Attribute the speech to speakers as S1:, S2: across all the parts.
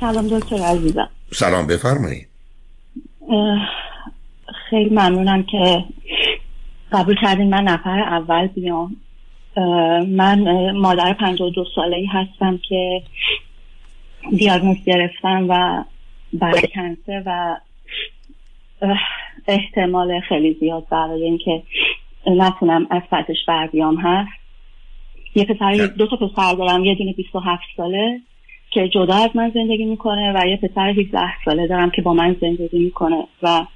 S1: سلام دکتر عزیزم.
S2: سلام بفرمایید.
S1: خیلی ممنونم که قبول کردین من نفر اول بیام. من مادر دو ساله ای هستم که دیاگنوز گرفتم و برای کنسر و احتمال خیلی زیاد برای اینکه نتونم از سطحش بر بیام هست. یه پسر دو تا پسر دارم یه دونه 27 ساله. که جدا از من زندگی می‌کنه و یه پسر 17 ساله دارم که با من زندگی می‌کنه و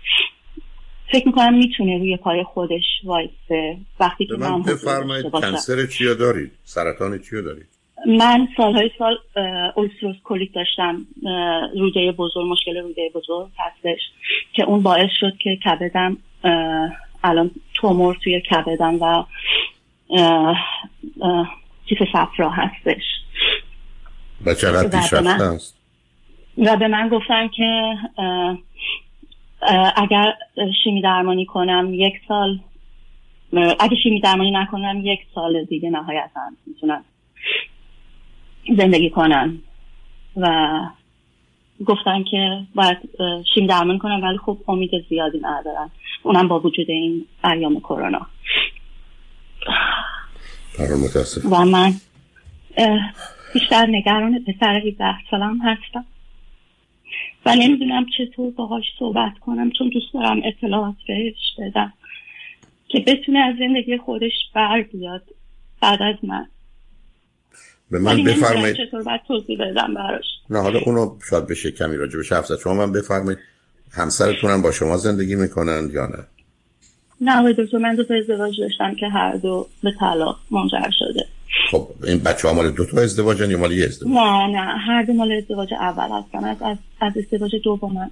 S1: فکر می‌کنم می‌تونه روی پای خودش وایسه. وقتی که من
S2: بفرمایید کنسر چیو دارید؟ سرطان چیو دارید؟
S1: من سالهای سال اولسروس کولیک داشتم. روده بزرگ مشکل روده بزرگ هستش که اون باعث شد که کبدم الان تومور توی کبدم و کیف صفرا هستش.
S2: و چقدر پیشرفته است؟
S1: و به من گفتن که اگر شیمی درمانی کنم یک سال اگه شیمی درمانی نکنم یک سال دیگه نهایتا می‌تونم زندگی کنم. و گفتن که باید شیم درمانی کنم ولی خب امید زیادی ندارم. اونم با وجود این ایام کرونا. و من بیشتر نگران پسر 17 سالم هستم. و نمی‌دونم چطور باهاش صحبت کنم چون دوست دارم اطلاعات بهش بدم که بتونه از زندگی خودش بر بیاد بعد از من.
S2: به من بفرمایید.
S1: چطور باید توضیح بدم براش.
S2: نه حالا اونو شاید بشه کمی راجع به حرف شما من بفرمایید. همسرتونم با شما زندگی می‌کنن یا نه؟
S1: نه دکتر من دو تا ازدواج داشتم که هر دو به طلاق منجر شده.
S2: خب این بچه ها مال دو تا ازدواجن یا مال یه ازدواج؟
S1: نه نه هر دو مال ازدواج اول هستن. از از, از ازدواج دوم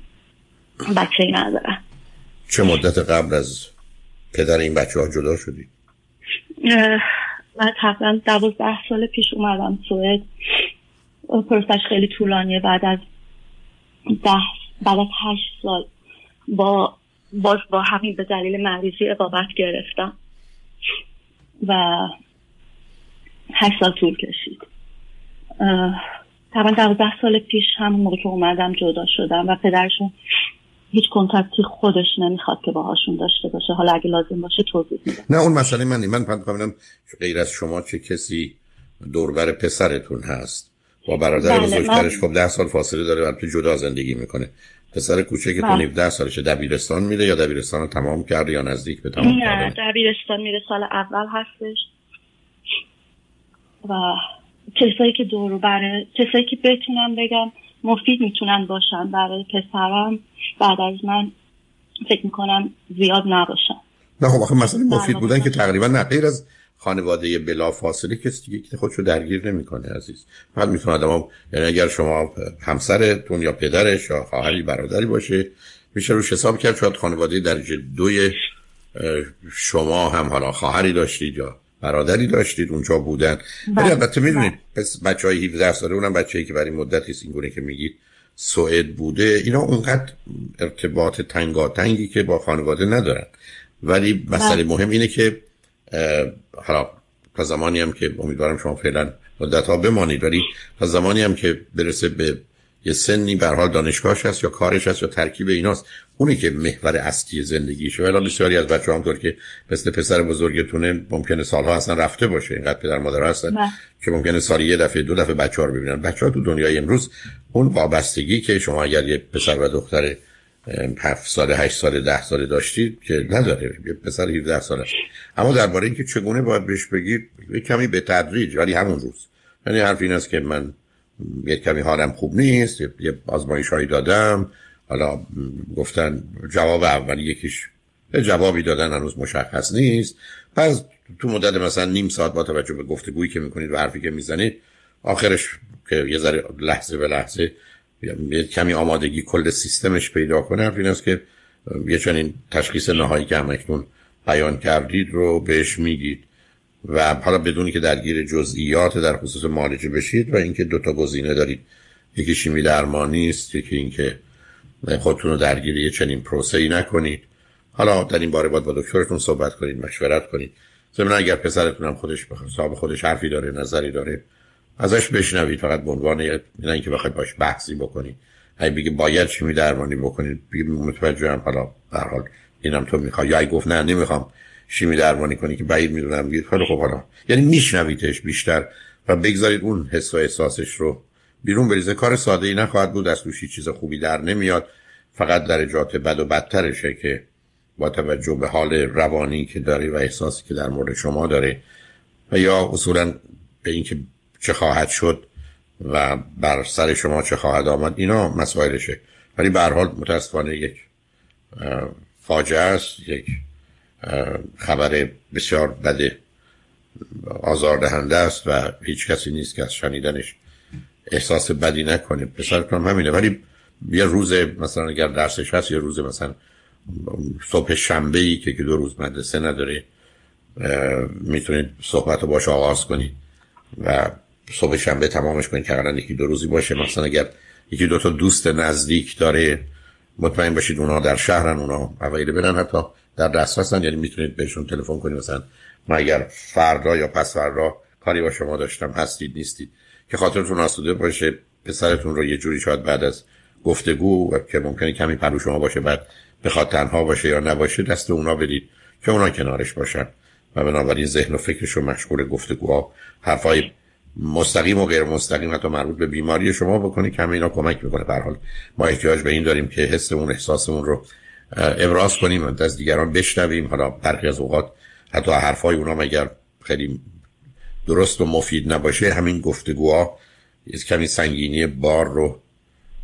S1: بچه ای ندارم
S2: چه مدت قبل از پدر این بچه ها جدا شدی؟
S1: من تقریبا دوازده سال پیش اومدم سوئد. پروسش خیلی طولانیه. بعد از ده بعد از هشت سال با باز با همین به دلیل مریضی اقابت گرفتم. و هشت سال طول کشید. تقریبا دوازده سال پیش همون موقع که اومدم جدا شدم و پدرشون هیچ کنتکتی خودش نمی‌خواد که باهاشون داشته باشه. حالا اگه لازم باشه توضیح میدم.
S2: نه اون مسئله من من فکر غیر از شما چه کسی دوربر پسرتون هست؟ با برادر بله بزرگترش خب ده سال فاصله داره و جدا زندگی می‌کنه. پسر کوچکتون بله. 17 سالشه. دبیرستان میره یا دبیرستان رو تمام کرده یا نزدیک به تمام
S1: نه دبیرستان میره. سال اول هستش. و کسایی که دورو بره کسایی که بتونم بگم مفید می‌تونن باشن برای پسرم. بعد از من فکر می‌کنم زیاد نباشن.
S2: نه خب آخه مثلا مفید بودن که تقریبا نه غیر از خانواده بلا فاصله کسی دیگه که خودشو درگیر نمی‌کنه عزیز. فقط می‌تونه آدم یعنی اگر شما همسرتون یا پدرش یا خواهری برادری باشه میشه روش حساب کرد شاید خانواده درجه دوی شما هم حالا خواهری داشتید یا برادری داشتید اونجا بودن ولی بله. البته می‌دونید بله. پس بچه های 17 ساله اونم بچه‌ای که برای مدتی این گونه که میگید سوئد بوده اینا اونقدر ارتباط تنگاتنگی که با خانواده ندارن ولی مسئله بله. مهم اینه که حالا تا زمانی هم که امیدوارم شما فعلا مدت ها بمانید ولی تا زمانی هم که برسه به یه سنی به حال دانشگاهش هست یا کارش هست یا ترکیب ایناست. اونی که محور اصلی زندگیشه. ولی بسیاری از بچه هم طور که مثل پسر بزرگتونه ممکنه سالها اصلا رفته باشه. اینقدر پدر مادر هستن. که ممکنه سالی یه دفعه دو دفعه بچه ها رو ببینن. بچه ها تو دنیای امروز اون وابستگی که شما اگر یه پسر و دختر هفت سال هشت سال ده سال داشتید که نداره. یه پسر 17 ساله. اما درباره اینکه چگونه باید بهش بگید کمی به تدریج ولی همون روز. یعنی حرف این است که من یه کمی حالم خوب نیست یه آزمایش هایی دادم. حالا گفتن جواب اول یکیش جوابی دادن هنوز مشخص نیست. پس تو مدت مثلا نیم ساعت با توجه به گفتگویی که می‌کنید و حرفی که می‌زنید آخرش که یه ذره لحظه به لحظه یه کمی آمادگی کل سیستمش پیدا کنه. حرف این است که یه چنین تشخیص نهایی که همکنون بیان کردید رو بهش میگید. و حالا بدونی که درگیر جزئیات در خصوص معالجه بشید و اینکه دو تا گزینه دارید. یکی شیمی درمانی است یکی اینکه خودتون رو درگیر یه چنین پروسه ای نکنید. حالا در این باره باید با دکترتون صحبت کنید مشورت کنید. ضمن اگر پسرتون هم خودش صاحب خودش حرفی داره نظری داره ازش بشنوید. فقط به عنوان اینکه بخواید باش بحثی بکنید. هی بگه باید شیمی درمانی بکنید بگه متوجه هم حالا در حال اینم تو می‌خوای. یا گفت نه نمی‌خوام. شیمی درمانی کنی که بعید می‌دونم بگید خیلی خب حالا. یعنی میشنویدش بیشتر و بگذارید اون حس و احساسش رو بیرون بریزه. کار ساده ای نخواهد بود از توشی چیز خوبی در نمیاد. فقط درجات بد و بدترشه که با توجه به حال روانی که داره و احساسی که در مورد شما داره و یا اصولا به اینکه چه خواهد شد و بر سر شما چه خواهد آمد اینا مسائلشه. ولی به هر حال متاسفانه یک فاجعه است یک خبر بسیار بده آزاردهنده است و هیچ کسی نیست که از شنیدنش احساس بدی نکنه. پسرتون همینه ولی یه روز مثلا اگر درسش هست یه روز مثلا صبح شنبه ای که دو روز مدرسه نداره می‌تونید صحبت رو باش آغاز کنید و صبح شنبه تمامش کنید که قرار یکی دو روزی باشه. مثلا اگر یکی دو تا دوست نزدیک داره مطمئن باشید اونا در شهرن اونا اوایل برن حتی. در دسترسن یعنی می‌تونید بهشون تلفن کنید. مثلا من اگر فردا یا پس فردا کاری با شما داشتم هستید نیستید که خاطرتون آسوده باشه پسرتون رو یه جوری شاید بعد از گفتگو که ممکنه کمی پرو شما باشه بعد بخواد تنها باشه یا نباشه دست اونا بدید که اونا کنارش باشن. و بنابراین ذهن و فکرش رو مشغول گفتگوها حرفای مستقیم و غیر مستقیم حتی مربوط به بیماری شما بکنه کمی اینا کمک می‌کنه. به حال ما احتیاج به این داریم که حسمون احساسمون رو ابراز کنیم و از دیگران بشنویم. حالا برخی از اوقات حتی حرفای اونا اگر خیلی درست و مفید نباشه همین گفتگوها یه کمی سنگینی بار رو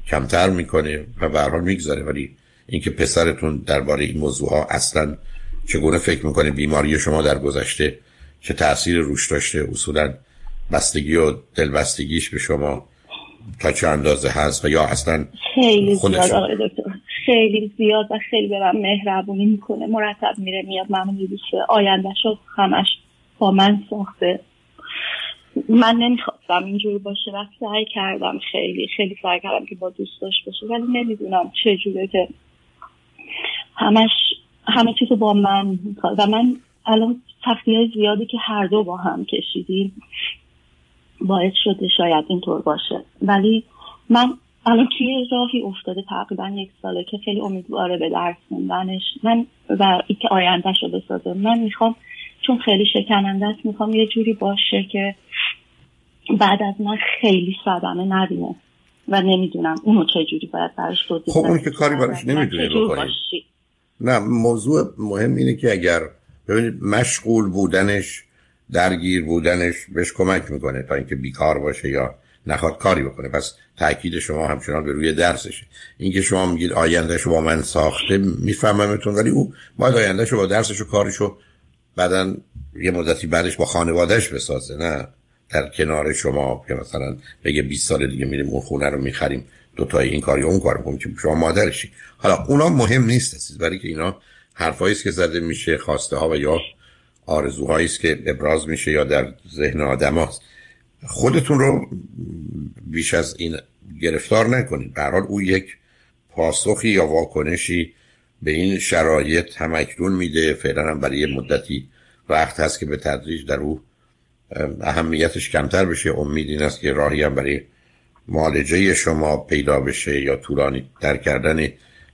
S2: کمتر می‌کنه و به حال می‌گذاره ولی اینکه پسرتون درباره این موضوع ها اصلا چگونه فکر می‌کنه بیماری شما در گذشته چه تاثیر روش داشته اصولا بستگی و دلبستگیش به شما تا چه اندازه هست و یا اصلا
S1: خیلی زیاد آقای دکتر. خیلی زیاد و خیلی به من مهربونی می‌کنه. مرتب میره میاد من میبوسه. آینده شد همش با من ساخته. من نمی‌خواستم اینجور باشه. و سعی کردم خیلی خیلی سعی کردم که با دوست داشت باشه ولی نمی‌دونم چجوره که همش همه چیزو با من و من الان سختی های زیادی که هر دو با هم کشیدیم باعث شده شاید اینطور باشه. ولی من الان توی راهی افتاده تقریبا یک ساله که خیلی امیدواره به درس خوندنش. من و اینکه آیندهش رو بسازه من می‌خوام چون خیلی شکننده است می‌خوام یه جوری باشه که بعد از من خیلی صدمه نبینه و نمی‌دونم اونو چه جوری باید براش توضیح
S2: خب اون که کاری براش نمی‌دونه نه موضوع مهم اینه که اگر ببینید مشغول بودنش درگیر بودنش بهش کمک می‌کنه تا اینکه بیکار باشه یا نخواد کاری بکنه. پس تاکید شما همچنان به روی درسشه. اینکه شما میگید آیندهش با من ساخته میفهممتون. ولی او باید آیندهش با درسش و کارشو بعدا یه مدتی بعدش با خانوادهش بسازه نه؟ در کنار شما که مثلا بگه 20 سال دیگه میریم اون خونه رو می‌خریم دو تا این کار یا اون کار کنیم که شما مادرشی. حالا اونا مهم نیست است برای که اینا حرفایی که زده میشه خواسته ها و یا آرزوهایی است که ابراز میشه یا در ذهن آدم هاست. خودتون رو بیش از این گرفتار نکنید. به حال او یک پاسخی یا واکنشی به این شرایط هم اکنون میده. فعلا هم برای مدتی وقت هست که به تدریج در او اهمیتش کمتر بشه. امید این است که راهی هم برای معالجه شما پیدا بشه یا طولانی در کردن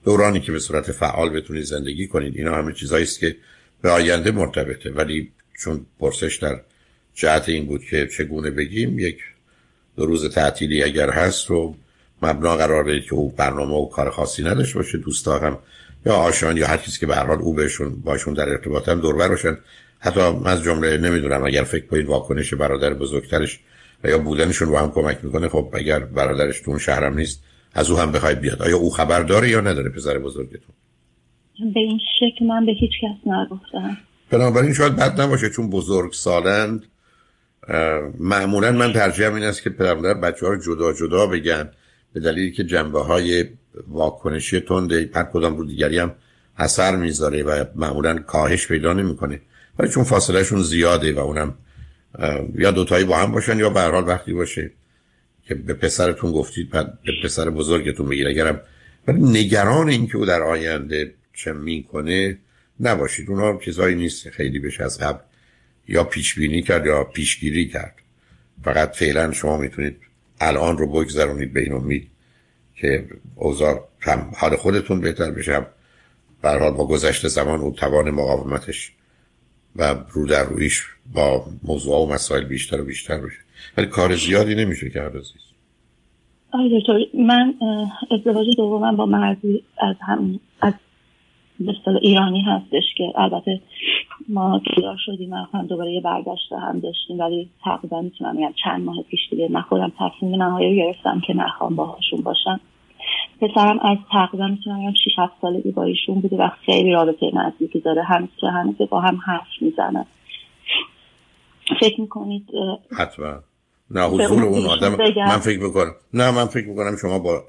S2: دورانی که به صورت فعال بتونید زندگی کنید. اینا همه چیزایی است که به آینده مرتبطه. ولی چون پرسش در جهت این بود که چگونه بگیم یک دو روز تعطیلی اگر هست رو مبنا قرار بدید که او برنامه و کار خاصی نداشته باشه دوستا هم یا آشان یا هر کسی که به هر حال او بهشون باشون در ارتباط هم دور باشن. حتی از جمله نمی‌دونم اگر فکر کنید واکنش برادر بزرگترش و یا بودنشون رو هم کمک می‌کنه خب اگر برادرش تو شهرم نیست از او هم بخواید بیاد. آیا او خبر داره یا نداره پسر بزرگتون؟
S1: به این شکل من به هیچ کس نگفتم.
S2: بنابراین شاید بد نباشه چون بزرگ سالند معمولا من ترجیحم این است که پدر بچه ها رو جدا جدا بگن به دلیلی که جنبه های واکنشی تنده هر کدام رو دیگری هم اثر می‌ذاره و معمولا کاهش پیدا نمی‌کنه. ولی چون فاصله شون زیاده و اونم یا دوتایی با هم باشن یا به حال وقتی باشه که به پسرتون گفتید بعد به پسر بزرگتون بگیر اگرم ولی نگران این که او در آینده چه می‌کنه نباشید. اونا چیزایی نیست خیلی بشه از قبل یا پیش بینی کرد یا پیشگیری کرد. فقط فعلا شما می‌تونید الان رو بگذرونید به این امید که اوضاع هم حال خودتون بهتر بشه حال با گذشت زمان او توان مقاومتش و رو در رویش با موضوع و مسائل بیشتر و بیشتر بشه. ولی کار زیادی نمیشه کرد عزیز
S1: آی دکتر من ازدواج دومم با مردی از هم از ایرانی هستش که البته ما جدا شدیم هم دوباره یه برگشت هم داشتیم ولی تقریبا می‌تونم میگم چند ماه پیش دیگه من خودم تصمیم نهایی گرفتم که نخوام باهاشون باشم. پسرم از تقریبا می‌تونم میگم 6 7 سالگی با ایشون بوده و خیلی رابطه نزدیکی داره هم که هنوز با هم حرف می‌زنه. فکر می‌کنید
S2: حتما. نه حضور اون آدم من فکر می‌کنم. نه من فکر می‌کنم شما با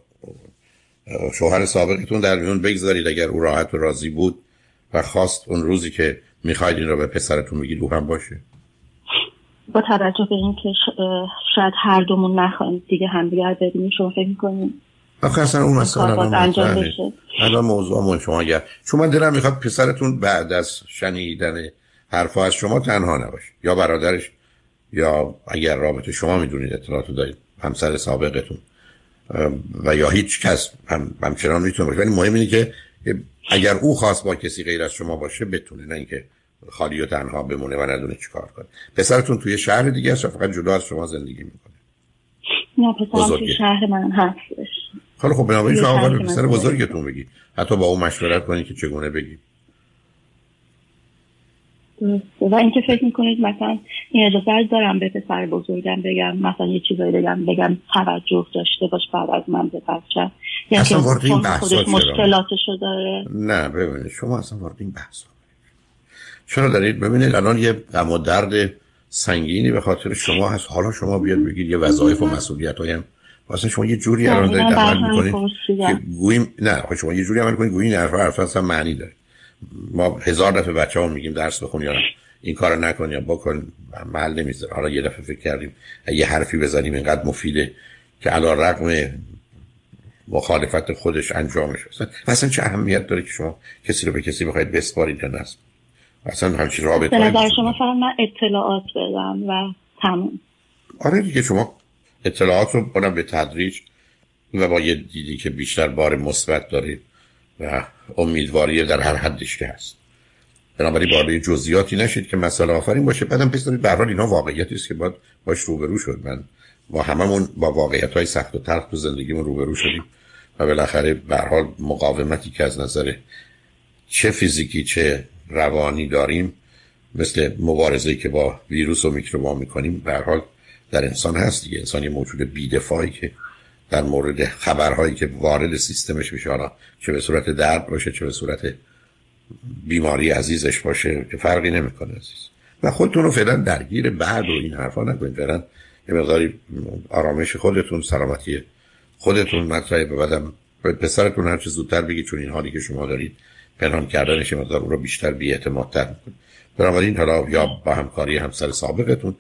S2: شوهر سابقتون در میون بگذارید اگر او راحت و راضی بود و خواست اون روزی که می‌خواید این را به پسرتون بگید او هم باشه؟
S1: با توجه به اینکه شاید هر دومون نخواهیم دیگه هم دیگر ببینیم شما فکر می‌کنیم.
S2: آخه اصلا اون مسئله بشه. الان موضوع من شما اگر شما دلم می‌خواد پسرتون بعد از شنیدن حرفا از شما تنها نباشه. یا برادرش یا اگر رابطه شما می‌دونید اطلاعاتو دارید همسر سابقتون و یا هیچ کس هم همچنان می‌تونه باشه. ولی مهم اینه که اگر او خواست با کسی غیر از شما باشه بتونه. نه اینکه خالی و تنها بمونه و ندونه چیکار کنه. پسرتون توی شهر دیگه است فقط جدا از شما زندگی می‌کنه؟
S1: نه پسرم توی شهر من هستش.
S2: خب خب بنابراین شما اول پسر بزرگتون بگی. حتی با او مشورت کنید که چگونه بگی؟
S1: و اینکه فکر می‌کنید مثلا این اجازه دارم به پسر بزرگم بگم مثلا یه چیزایی بگم بگم توجه داشته باش بعد از من به بچه.
S2: یعنی اصلا وارد این بحث
S1: مشکلاتشو داره.
S2: نه ببینید شما اصلا وارد این بحث چرا دارید؟ ببینید الان یه غم و درد سنگینی به خاطر شما هست. حالا شما بیاد بگید یه وظایف و مسئولیت هایم واسه شما یه جوری الان دارید عمل می‌کنید که گوییم نه شما یه جوری عمل کنید گویی این حرفا اصلا معنی داره. ما هزار دفعه بچه ها میگیم درس بخون یا این کار نکن یا بکن محل نمی‌ذاره. حالا یه دفعه فکر کردیم یه حرفی بزنیم اینقدر مفیده که علا رقم مخالفت خودش انجامش اصلا اصلا چه اهمیت داره که شما کسی رو به کسی بخواید بسپارید یا نصب اصلا همچین رابطه
S1: در شما فقط من اطلاعات بدم و تموم.
S2: آره دیگه شما اطلاعات رو کنم به تدریج و با یه دیدی که بیشتر بار مثبت دارید و امیدواری در هر حدش که هست. بنابراین وارد جزئیاتی نشید که مسئله آفرین باشه. بعدم پیش دارید به هر اینا واقعیتی است که باید باش روبرو شد. من با هممون با واقعیت های سخت و تلخ تو زندگیمون روبرو شدیم و بالاخره به حال مقاومتی که از نظر چه فیزیکی چه روانی داریم مثل مبارزه که با ویروس و میکروبا می‌کنیم به حال در انسان هست دیگه. انسان یه موجود بیدفاعی که در مورد خبرهایی که وارد سیستمش میشه حالا چه به صورت درد باشه چه به صورت بیماری عزیزش باشه که فرقی نمی‌کنه عزیز. و خودتون رو فعلا درگیر بعد و این حرفا نکنید. فعلا یه مقداری آرامش خودتون سلامتی خودتون مطرحه. به بعدم پسرتون هر چه زودتر بگید چون این حالی که شما دارید پنهان کردنش مقدار اون رو بیشتر بی اعتماد تر می‌کنه بنابراین حالا یا با همکاری همسر سابقتون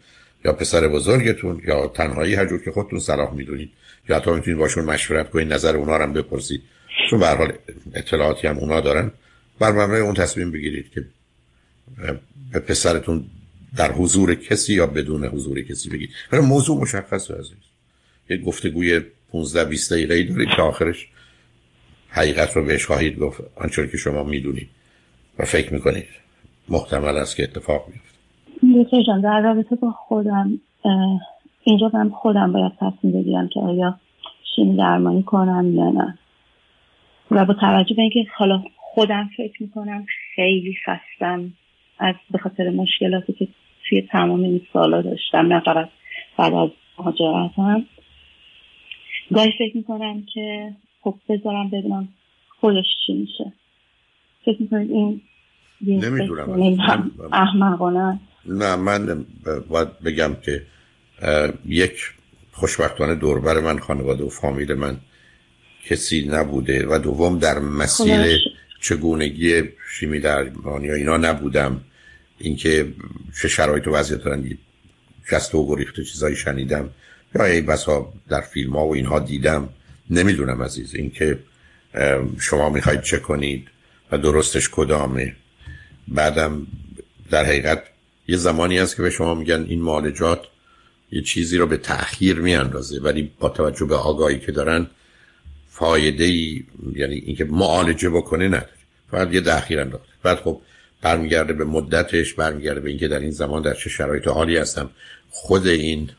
S2: یا پسر بزرگتون یا تنهایی هر جور که خودتون صلاح می‌دونید یا حتی می‌تونید باشون مشورت کنید نظر اونا هم بپرسید. چون به حال اطلاعاتی هم اونا دارن. بر مبنای اون تصمیم بگیرید که به پسرتون در حضور کسی یا بدون حضور کسی بگید. ولی موضوع مشخصه عزیز. یه گفتگوی 15 20 دقیقه‌ای دارید که آخرش حقیقت رو بهش خواهید گفت آنچه که شما می‌دونید. و فکر می‌کنید محتمل است که اتفاق
S1: بیفته. دکتر جان در رابطه با خودم اینجا من خودم باید تصمیم بگیرم که آیا شیمی درمانی کنم یا نه. و با توجه به اینکه حالا خودم فکر می‌کنم خیلی خستم از به خاطر مشکلاتی که توی تمام این سالا داشتم نه فقط بعد از مهاجرتم گاهی فکر می‌کنم که خب بذارم ببینم خودش چی میشه. فکر می‌کنید این
S2: نمی‌دونم
S1: احمقانه.
S2: نه من باید بگم که یک خوشبختانه دوربر من خانواده و فامیل من کسی نبوده و دوم در مسیر چگونگی شیمی درمانی یا اینا نبودم. اینکه چه شرایط و وضعیت دارن جست و گریخته چیزایی شنیدم. یا ای بسا در فیلم ها و اینها دیدم. نمی‌دونم عزیز اینکه شما می‌خواید چه کنید و درستش کدامه. بعدم در حقیقت یه زمانی هست که به شما میگن این معالجات یه چیزی رو به تأخیر میاندازه ولی با توجه به آگاهی که دارن فایده ای یعنی اینکه معالجه بکنه نداره. فقط یه تأخیر انداخته. بعد خب برمیگرده به مدتش برمیگرده به اینکه در این زمان در چه شرایط حالی هستم. خود این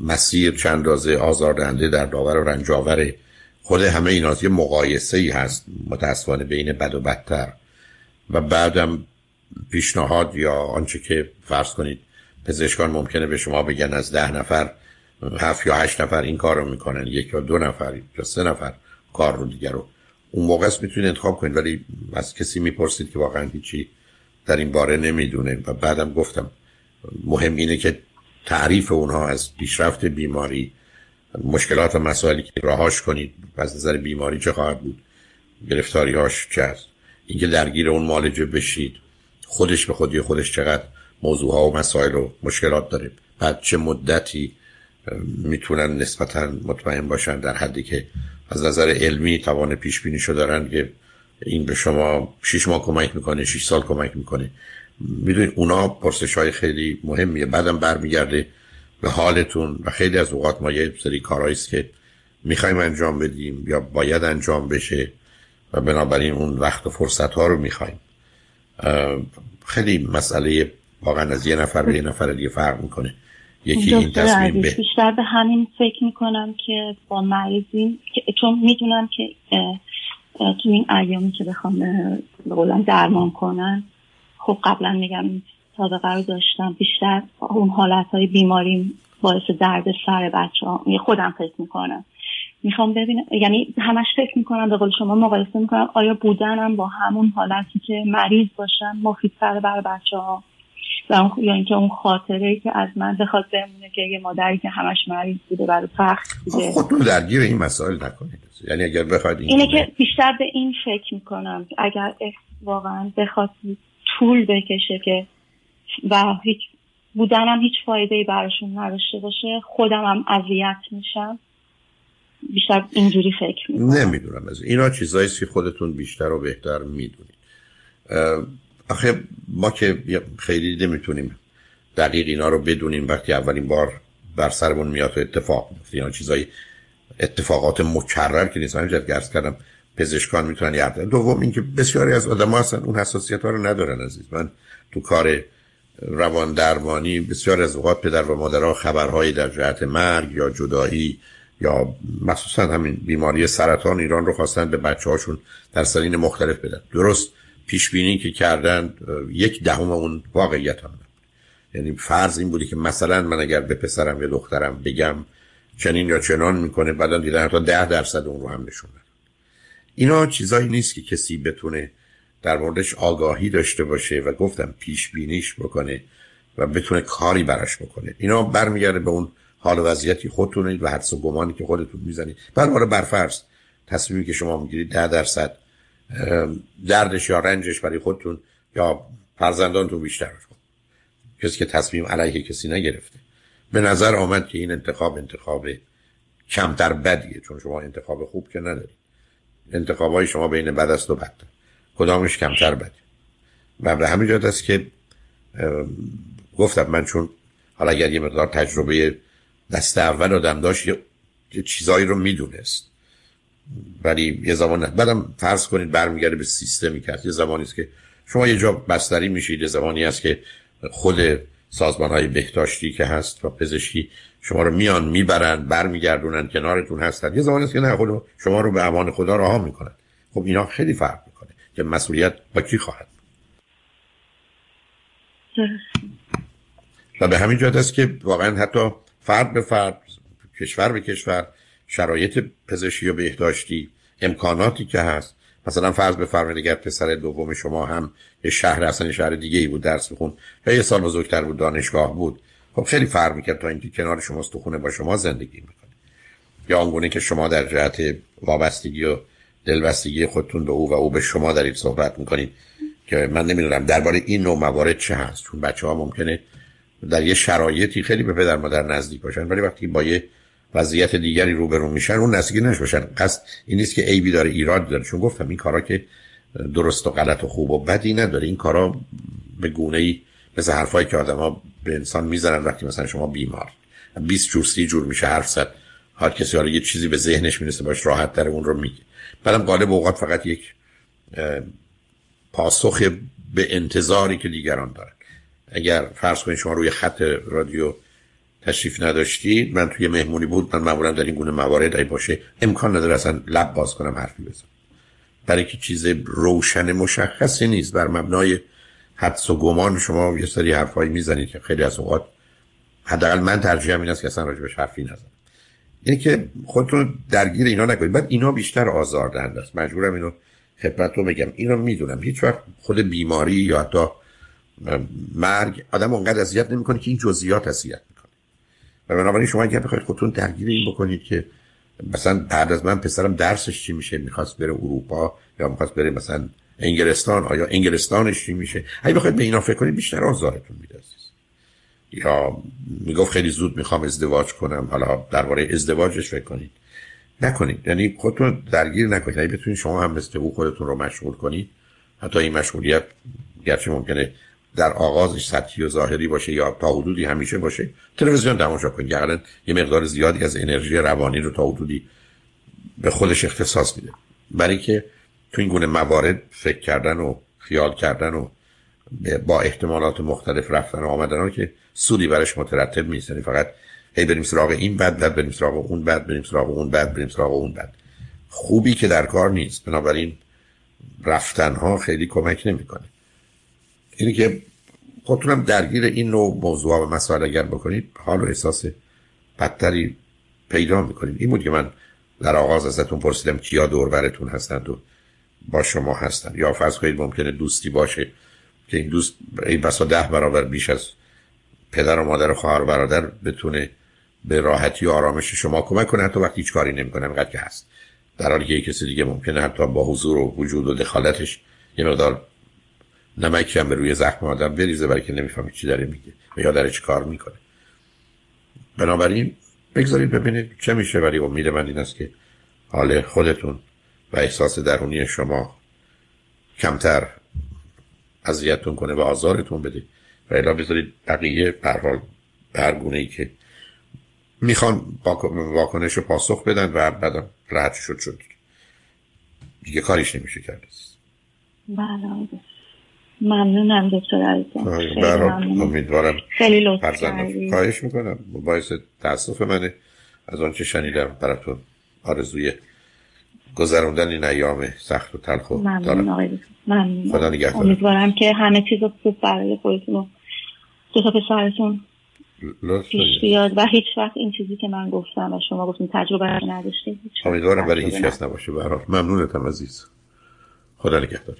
S2: مسیر چند رازه آزاردهنده در داور و رنجاوره خود همه اینا یه مقایسه ای هست متاسفانه بین بد و بدتر. و بعدم پیشنهاد یا آنچه که فرض کنید پزشکان ممکنه به شما بگن از ده نفر هفت یا هشت نفر این کار رو می‌کنن یک یا دو نفر یا سه نفر کار رو دیگر رو. اون موقع است می‌تونید انتخاب کنید ولی از کسی می‌پرسید که واقعا هیچی در این باره نمی‌دونه. و بعدم گفتم مهم اینه که تعریف اونها از پیشرفت بیماری مشکلات و مسائلی که راهاش کنید از نظر بیماری چه خواهد بود گرفتاری هاش چه هست اینکه درگیر اون مالجه بشید. خودش به خودی خودش چقدر موضوع ها و مسائل و مشکلات داره. بعد چه مدتی می‌تونن نسبتا مطمئن باشن در حدی که از نظر علمی توان پیش بینی شو دارن که این به شما 6 ماه کمک می‌کنه 6 سال کمک می‌کنه. می‌دونید اونا پرسش های خیلی مهمیه. بعدم برمیگرده به حالتون و خیلی از اوقات ما یه سری کارهایی که می‌خوایم انجام بدیم یا باید انجام بشه و بنابراین اون وقت و فرصت ها رو می‌خوایم. خیلی مسئله واقعا از یه نفر به یه نفر دیگه فرق می‌کنه.
S1: یکی این تصمیم به بیشتر به همین فکر می‌کنم که با مریضین چون می‌دونم که تو این ایامی که بخوام به درمان کنن خب قبلا میگم سابقه رو داشتم. بیشتر اون حالت های بیماری باعث درد سر بچه ها خودم فکر می‌کنم. می‌خوام ببینم یعنی همش فکر می‌کنم به قول شما مقایسه می‌کنم آیا بودنم با همون حالتی که مریض باشم مفیدتر برای بچه ها و یا اینکه اون خاطره که از من بخواد بمونه که یه مادری که همش مریض بوده برای فخر بوده.
S2: خودتون درگیر این مسائل نکنید. یعنی اگر بخواید
S1: اینه که بیشتر به این فکر می‌کنم. اگر واقعا بخواد طول بکشه که و هیچ بودنم هیچ فایده ای براشون نداشته باشه خودم هم اذیت میشم. بیشتر اینجوری فکر می‌کنم.
S2: نمی‌دونم از اینا چیزایی که خودتون بیشتر و بهتر می‌دونید. آخه ما که خیلی نمی‌تونیم دقیق اینا رو بدونیم وقتی اولین بار بر سرمون میاد و اتفاق میفته اینا چیزای اتفاقات مکرر که نیست. گرس کردم. پزشکان می‌تونن یاد دوم اینکه بسیاری از آدم هستن اون حساسیت ها رو ندارن عزیز. من تو کار روان درمانی بسیار از اوقات پدر و مادرها خبرهایی در جهت مرگ یا جدایی یا مخصوصا همین بیماری سرطان ایران رو خواستن به بچه هاشون در سرین مختلف بدن. درست پیش بینی که کردن یک دهم اون واقعیت هم یعنی فرض این بودی که مثلا من اگر به پسرم یا دخترم بگم چنین یا چنان می‌کنه بعدا دیدن تا ده درصد اون رو هم نشون اینا چیزایی نیست که کسی بتونه در موردش آگاهی داشته باشه و گفتم پیش بینیش بکنه و بتونه کاری براش بکنه. اینا برمیگرده به اون حال وضعیتی خودتون و حدس و گمانی که خودتون می‌زنید. بر برفرض تصمیمی که شما می‌گیرید ده درصد دردش یا رنجش برای خودتون یا فرزندانتون بیشتر کسی که تصمیم علیه کسی نگرفته. به نظر آمد که این انتخاب انتخاب کمتر بدیه چون شما انتخاب خوب که ندارید. انتخاب شما بین بد است و بد کدامش کمتر بده؟ و به همین جهت است که گفتم من چون حالا اگر یه مقدار تجربه دست اول آدم داشت یه چیزایی رو می‌دونست. ولی یه زمان نه. بعدم فرض کنید برمیگرده به سیستمی که یه زمانی است که شما یه جا بستری میشید. یه زمانی است که خود سازمان های بهداشتی که هست و پزشکی شما رو میان می‌برن برمیگردونن کنارتون هستن. یه زمانی است که نه خود شما رو به امان خدا رها می‌کنن. خب اینا خیلی فرق می‌کنه که مسئولیت با کی خواهد و به همین جهت است که واقعا حتی فرد به فرد کشور به کشور شرایط پزشکی و بهداشتی امکاناتی که هست. مثلا فرض بفرمایید اگر پسر دوم شما هم یه شهر اصلا شهر دیگه ای بود درس بخون یا یه سال بزرگتر بود دانشگاه بود. خب خیلی فرق می‌کرد تا اینکه کنار شماست تو خونه با شما زندگی می‌کنه یا آنگونه که شما در جهت وابستگی و دلبستگی خودتون به او و او به شما دارید صحبت می‌کنید که من نمی‌دونم درباره این نوع موارد چه هست. چون بچه ها ممکنه در یه شرایطی خیلی به پدر مادر نزدیک باشن ولی وقتی با یه وضعیت دیگری روبرو میشن اون نزدیک نشوشن قصد این نیست که عیبی داره ایراد داره. چون گفتم این کارا که درست و غلط و خوب و بدی نداره. این کارا به گونه ای مثل حرفایی که آدم ها به انسان می‌زنن وقتی مثلا شما بیمار. 20 جور سی جور میشه حرف زد. هر کسی حالا یه چیزی به ذهنش می‌رسه باش راحت در اون رو میگه. بعدم غالب اوقات فقط یک پاسخ به انتظاری که دیگران دارن. اگر فرض کنید شما روی خط رادیو تشریف نداشتید من توی مهمونی بود من معمولا در این گونه موارد باشه امکان نداره اصلا لب باز کنم حرفی بزنم. برای که چیز روشن مشخصی نیست بر مبنای حدس و گمان شما یه سری حرفایی می‌زنید که خیلی از اوقات حداقل من ترجیحم این است که اصلا راجبش حرفی نزنم. اینه که خودتون درگیر اینا نکنید. بعد اینا بیشتر آزاردهنده است. مجبورم اینو خدمت رو بگم. اینو می‌دونم. هیچ وقت خود بیماری یا حتی مرگ آدم اونقدر اذیت نمی‌کنه که این جزئیات اذیت می‌کنه. و بنابراین شما اگر بخواید خودتون درگیر این بکنید که مثلا بعد از من پسرم درسش چی میشه؟ می‌خواست بره اروپا یا می‌خواست بره مثلا انگلستان آیا انگلستانش چی میشه؟ اگه بخواید به اینا فکر کنید بیشتر آزارتون میده یا می‌گفت خیلی زود می‌خوام ازدواج کنم حالا درباره ازدواجش فکر کنید. نکنید. یعنی خودتون درگیر نکنید. اگه بتونید شما هم مثل او خودتون رو مشغول کنید حتی این مشغولیت گرچه ممکنه در آغازش سطحی و ظاهری باشه یا تا حدودی همیشه باشه تلویزیون تماشا کنید. یعنی یه مقدار زیادی از انرژی روانی رو تا حدودی به خودش اختصاص میده. برای که تو این گونه موارد فکر کردن و خیال کردن و با احتمالات مختلف رفتن و آمدن که سودی برش مترتب نیست. یعنی فقط هی بریم سراغ این بد بد بریم سراغ اون بد بریم سراغ اون بد بریم سراغ اون بد. خوبی که در کار نیست. بنابراین رفتن ها خیلی کمک نمی‌کنه. اینی که خودتونم درگیر این نوع موضوع و مسائل اگر بکنید حال و احساس بدتری پیدا می‌کنید. این بود که من در آغاز ازتون پرسیدم کیا دوربرتون هستند و با شما هستند یا فرض کنید ممکنه دوستی باشه که این دوست این بسا ده برابر بیش از پدر و مادر و خواهر و برادر بتونه به راحتی و آرامش شما کمک کنه. حتی وقتی هیچ کاری نمی‌کنه انقدر که هست. در حالی که کسی دیگه ممکنه حتی با حضور و وجود و دخالتش یه مقدار نمکی هم به روی زخم آدم بریزه برای که نمی‌فهمی چی داره میگه و یا داره چی کار می‌کنه. بنابراین بگذارید ببینید چه میشه. ولی امید من این است که حال خودتون و احساس درونی شما کمتر اذیتتون کنه و آزارتون بده. و الا بذارید بقیه پرحال برگونه ای که می‌خوان واکنش رو پاسخ بدن و بعد راحت شد شد. دیگه کاریش نمیشه کرد.
S1: بله ممنونم دکتر عزیزم.
S2: امیدوارم
S1: خیلی لطف
S2: خواهش می‌کنم. باعث تاسف منه از آنچه شنیدم براتون آرزوی گذروندن این ایام سخت و تلخ و
S1: ممنون آقای ممنون.
S2: خدا نگهدار.
S1: امیدوارم که همه چیز خوب برای خودتون و دو تا پسرتون پیش بیاد و هیچ وقت این چیزی که من گفتم و شما گفتیم تجربه رو نداشتید.
S2: امیدوارم برای هیچ کس نباشه. برای ممنونتم عزیز. خدا نگهدار.